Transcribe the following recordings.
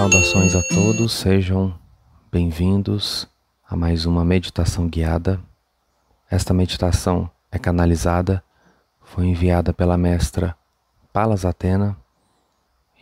Saudações a todos, sejam bem-vindos a mais uma meditação guiada. Esta meditação é canalizada, foi enviada pela mestra Palas Atena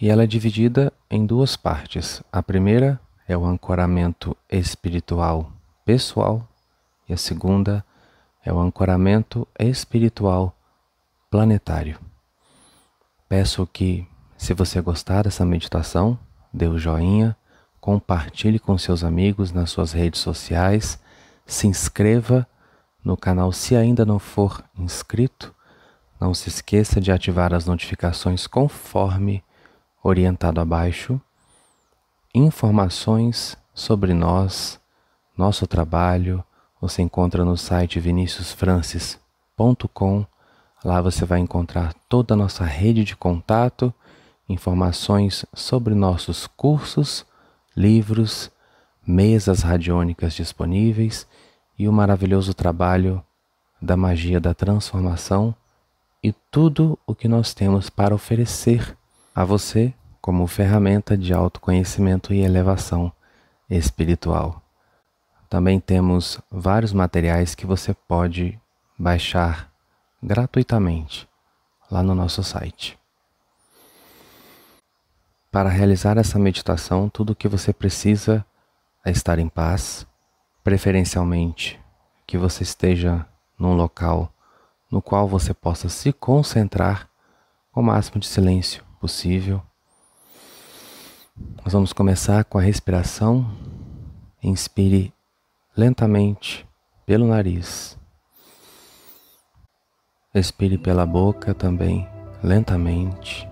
e ela é dividida em duas partes. A primeira é o ancoramento espiritual pessoal e a segunda é o ancoramento espiritual planetário. Peço que, se você gostar dessa meditação, dê o joinha, compartilhe com seus amigos nas suas redes sociais, se inscreva no canal se ainda não for inscrito. Não se esqueça de ativar as notificações conforme orientado abaixo. Informações sobre nós, nosso trabalho, você encontra no site viniciusfrancis.com. Lá você vai encontrar toda a nossa rede de contato, informações sobre nossos cursos, livros, mesas radiônicas disponíveis e o maravilhoso trabalho da magia da transformação e tudo o que nós temos para oferecer a você como ferramenta de autoconhecimento e elevação espiritual. Também temos vários materiais que você pode baixar gratuitamente lá no nosso site. Para realizar essa meditação, tudo o que você precisa é estar em paz, preferencialmente que você esteja num local no qual você possa se concentrar com o máximo de silêncio possível. Nós vamos começar com a respiração. Inspire lentamente pelo nariz. Expire pela boca também, lentamente.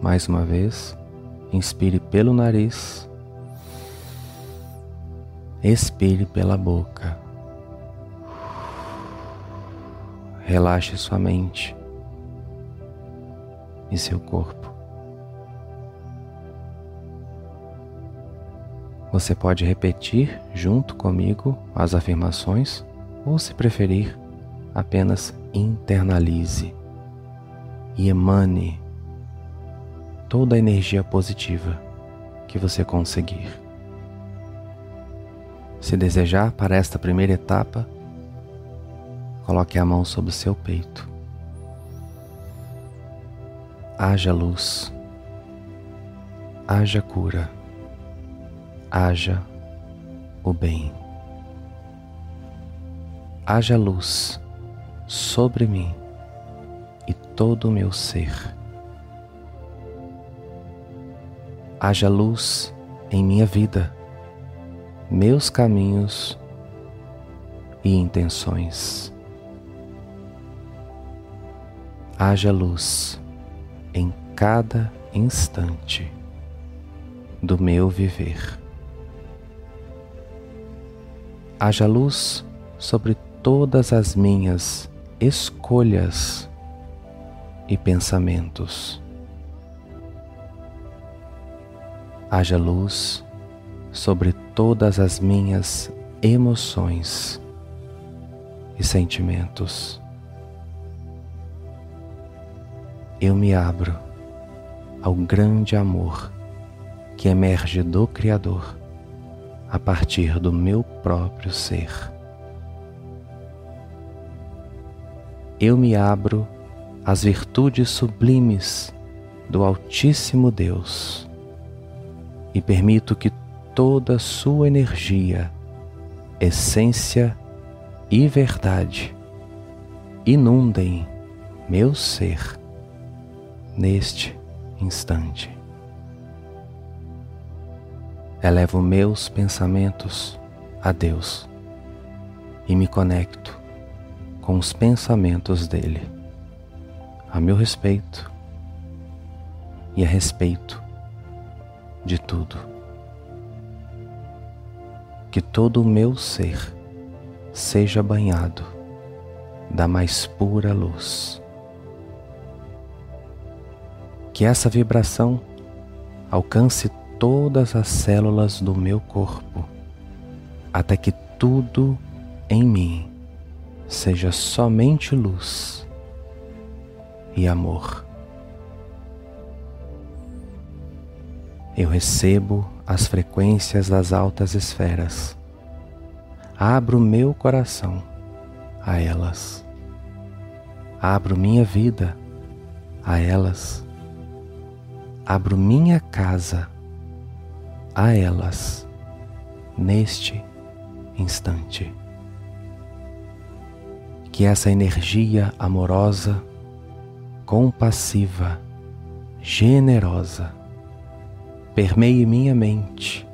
Mais uma vez, inspire pelo nariz. Expire pela boca. Relaxe sua mente e seu corpo. Você pode repetir junto comigo as afirmações ou, se preferir, apenas internalize e emane toda a energia positiva que você conseguir. Se desejar para esta primeira etapa, coloque a mão sobre o seu peito. Haja luz, haja cura haja o bem. Haja luz sobre mim e todo o meu ser. Haja luz em minha vida, meus caminhos e intenções. Haja luz em cada instante do meu viver haja luz sobre todas as minhas escolhas e pensamentos. Haja luz sobre todas as minhas emoções e sentimentos. Eu me abro ao grande amor que emerge do Criador a partir do meu próprio ser. Eu me abro às virtudes sublimes do Altíssimo Deus e permito que toda sua energia, essência e verdade inundem meu ser neste instante. Elevo meus pensamentos a Deus e me conecto com os pensamentos dele, a meu respeito e a respeito de tudo. Que todo o meu ser seja banhado da mais pura luz. Que essa vibração alcance todas as células do meu corpo, até que tudo em mim seja somente luz e amor. Eu recebo as frequências das altas esferas. Abro meu coração a elas. Abro minha vida a elas. Abro minha casa a elas neste instante. Que essa energia amorosa, compassiva, generosa permeie minha mente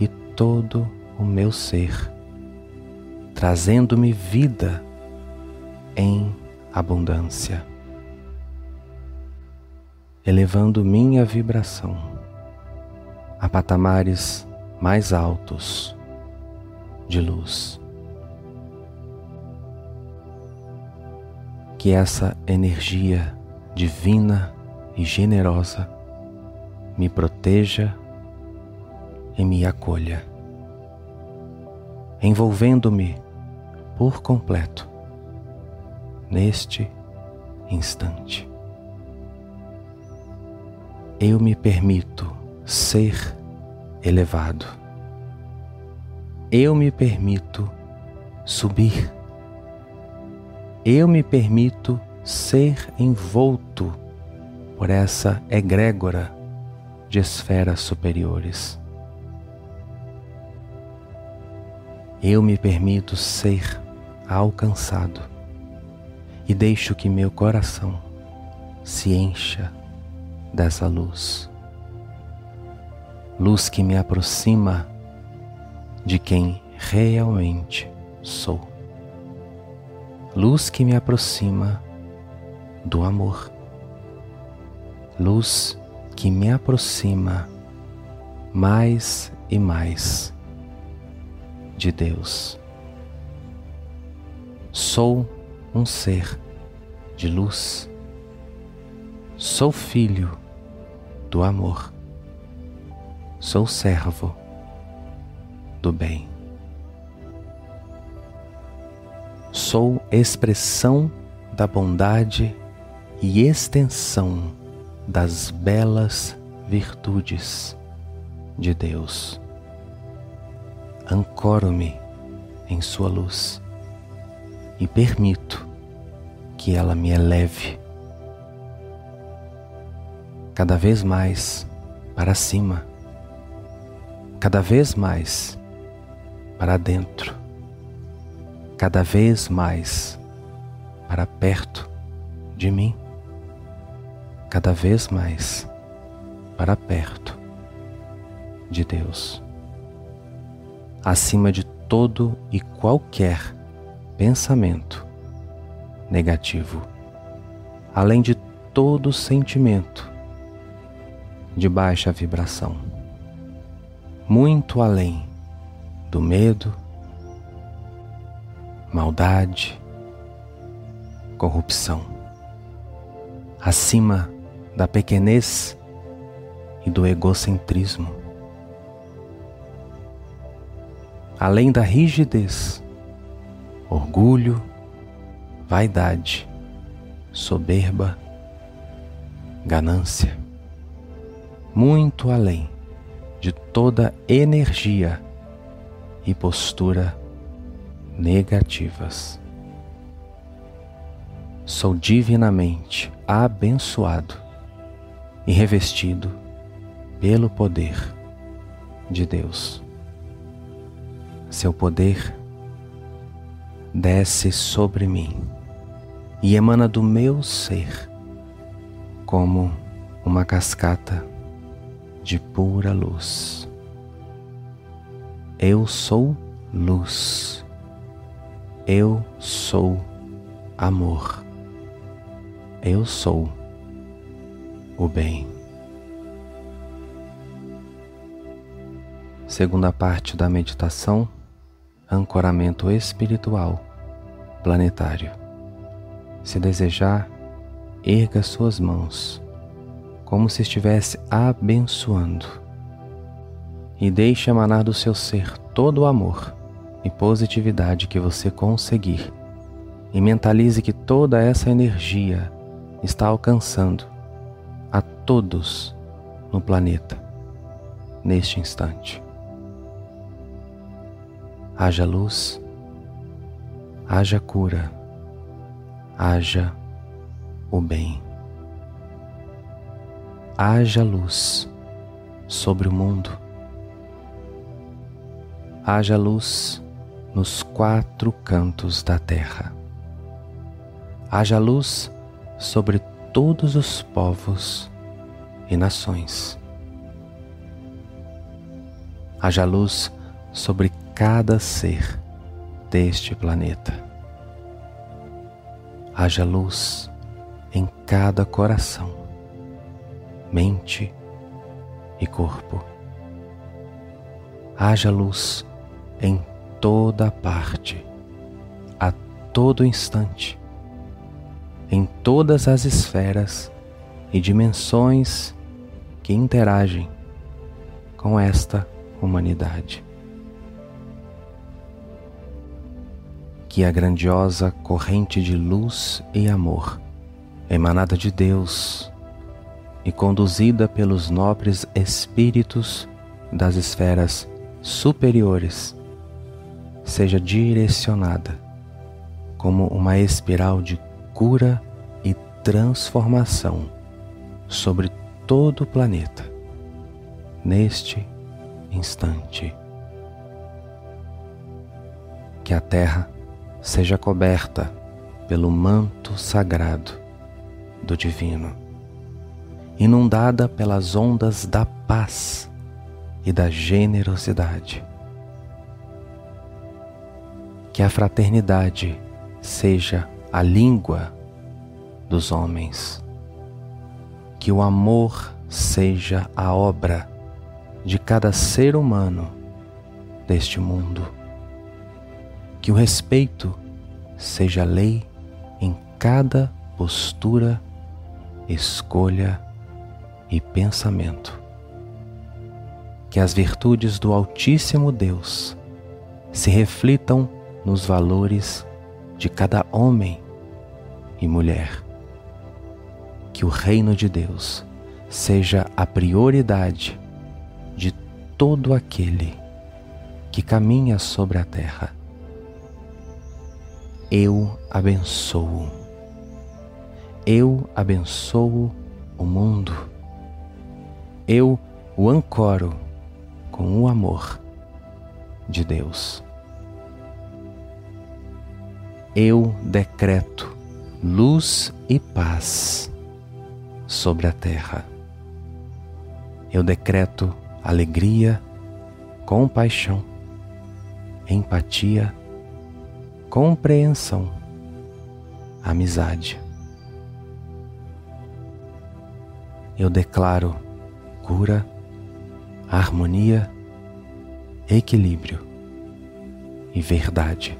e todo o meu ser, trazendo-me vida em abundância, elevando minha vibração a patamares mais altos de luz. Que essa energia divina e generosa me proteja e me acolha, envolvendo-me por completo neste instante. Eu me permito ser elevado. Eu me permito subir. Eu me permito ser envolto por essa egrégora de esferas superiores. Eu me permito ser alcançado e deixo que meu coração se encha dessa luz. Luz que me aproxima de quem realmente sou. Luz que me aproxima do amor. Luz que me aproxima mais e mais de Deus. Sou um ser de luz. Sou filho do amor. Sou servo do bem. Sou expressão da bondade e extensão das belas virtudes de Deus. Ancoro-me em Sua luz e permito que ela me eleve cada vez mais para cima, cada vez mais para dentro, cada vez mais para perto de mim cada vez mais para perto de Deus. Acima de todo e qualquer pensamento negativo, além de todo sentimento de baixa vibração, muito além do medo, maldade, corrupção, acima da pequenez e do egocentrismo. Além da rigidez, orgulho, vaidade, soberba, ganância, muito além de toda energia e postura negativas. Sou divinamente abençoado e revestido pelo poder de Deus. Seu poder desce sobre mim e emana do meu ser como uma cascata de pura luz. Eu sou luz. Eu sou amor. Eu sou o bem. Segunda parte da meditação, ancoramento espiritual planetário. Se desejar, erga suas mãos, como se estivesse abençoando, e deixe emanar do seu ser todo o amor e positividade que você conseguir, e mentalize que toda essa energia está alcançando a todos no planeta neste instante. Haja luz, haja cura, haja o bem. Haja luz sobre o mundo. Haja luz nos quatro cantos da terra. Haja luz sobre todos os povos e nações. Haja luz sobre cada ser deste planeta. Haja luz em cada coração, mente e corpo. Haja luz em toda parte, a todo instante, em todas as esferas e dimensões que interagem com esta humanidade. Que a grandiosa corrente de luz e amor, emanada de Deus e conduzida pelos nobres espíritos das esferas superiores, seja direcionada como uma espiral de cura e transformação sobre todo o planeta, neste instante. Que a Terra seja coberta pelo manto sagrado do Divino, inundada pelas ondas da paz e da generosidade. Que a fraternidade seja a língua dos homens que o amor seja a obra de cada ser humano deste mundo. Que o respeito seja lei em cada postura, escolha e pensamento. Que as virtudes do Altíssimo Deus se reflitam nos valores de cada homem e mulher que o reino de Deus seja a prioridade de todo aquele que caminha sobre a terra. Eu abençoo. Eu abençoo o mundo. Eu o ancoro com o amor de Deus. Eu decreto luz e paz sobre a terra. Eu decreto alegria, compaixão, empatia, compreensão, amizade. Eu declaro cura, harmonia, equilíbrio e verdade.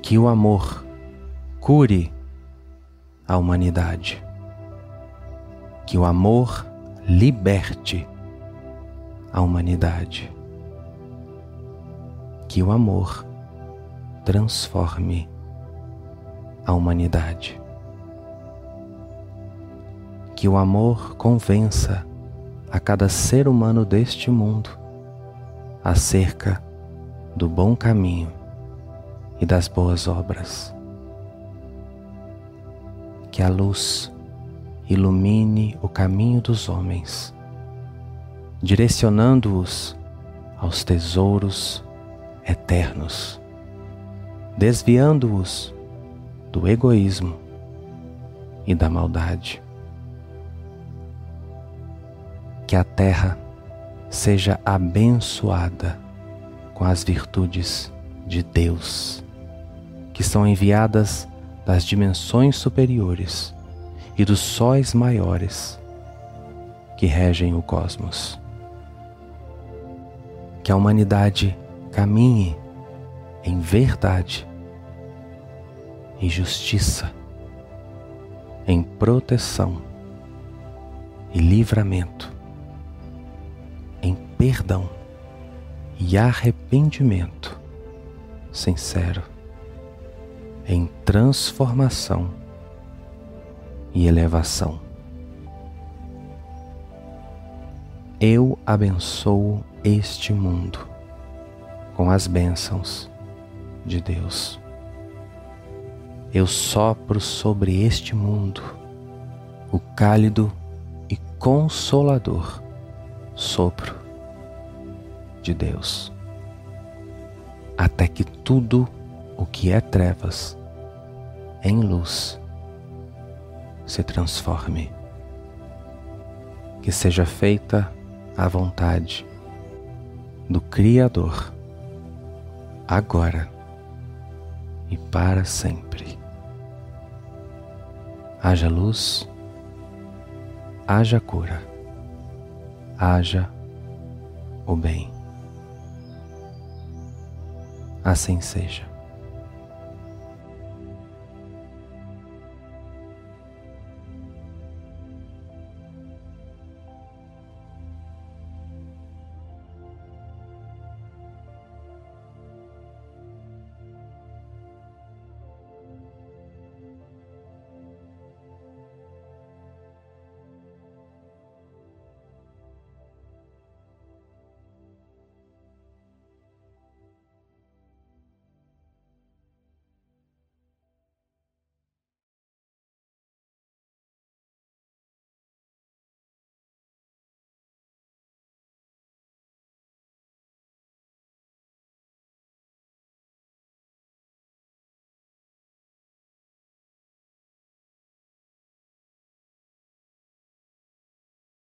Que o amor cure a humanidade. Que o amor liberte a humanidade. Que o amor transforme a humanidade. Que o amor convença a cada ser humano deste mundo acerca do bom caminho e das boas obras que a luz ilumine o caminho dos homens, direcionando-os aos tesouros eternos, desviando-os do egoísmo e da maldade. Que a terra seja abençoada com as virtudes de Deus, que são enviadas das dimensões superiores e dos sóis maiores que regem o cosmos. Que a humanidade caminhe em verdade, em justiça, em proteção e livramento, em perdão e arrependimento sincero em transformação e elevação. eu abençoo este mundo com as bênçãos de Deus. Eu sopro sobre este mundo o cálido e consolador sopro de Deus, até que tudo o que é trevas em luz se transforme. Que seja feita a vontade do Criador, agora e para sempre. Haja luz, haja cura, haja o bem. Assim seja.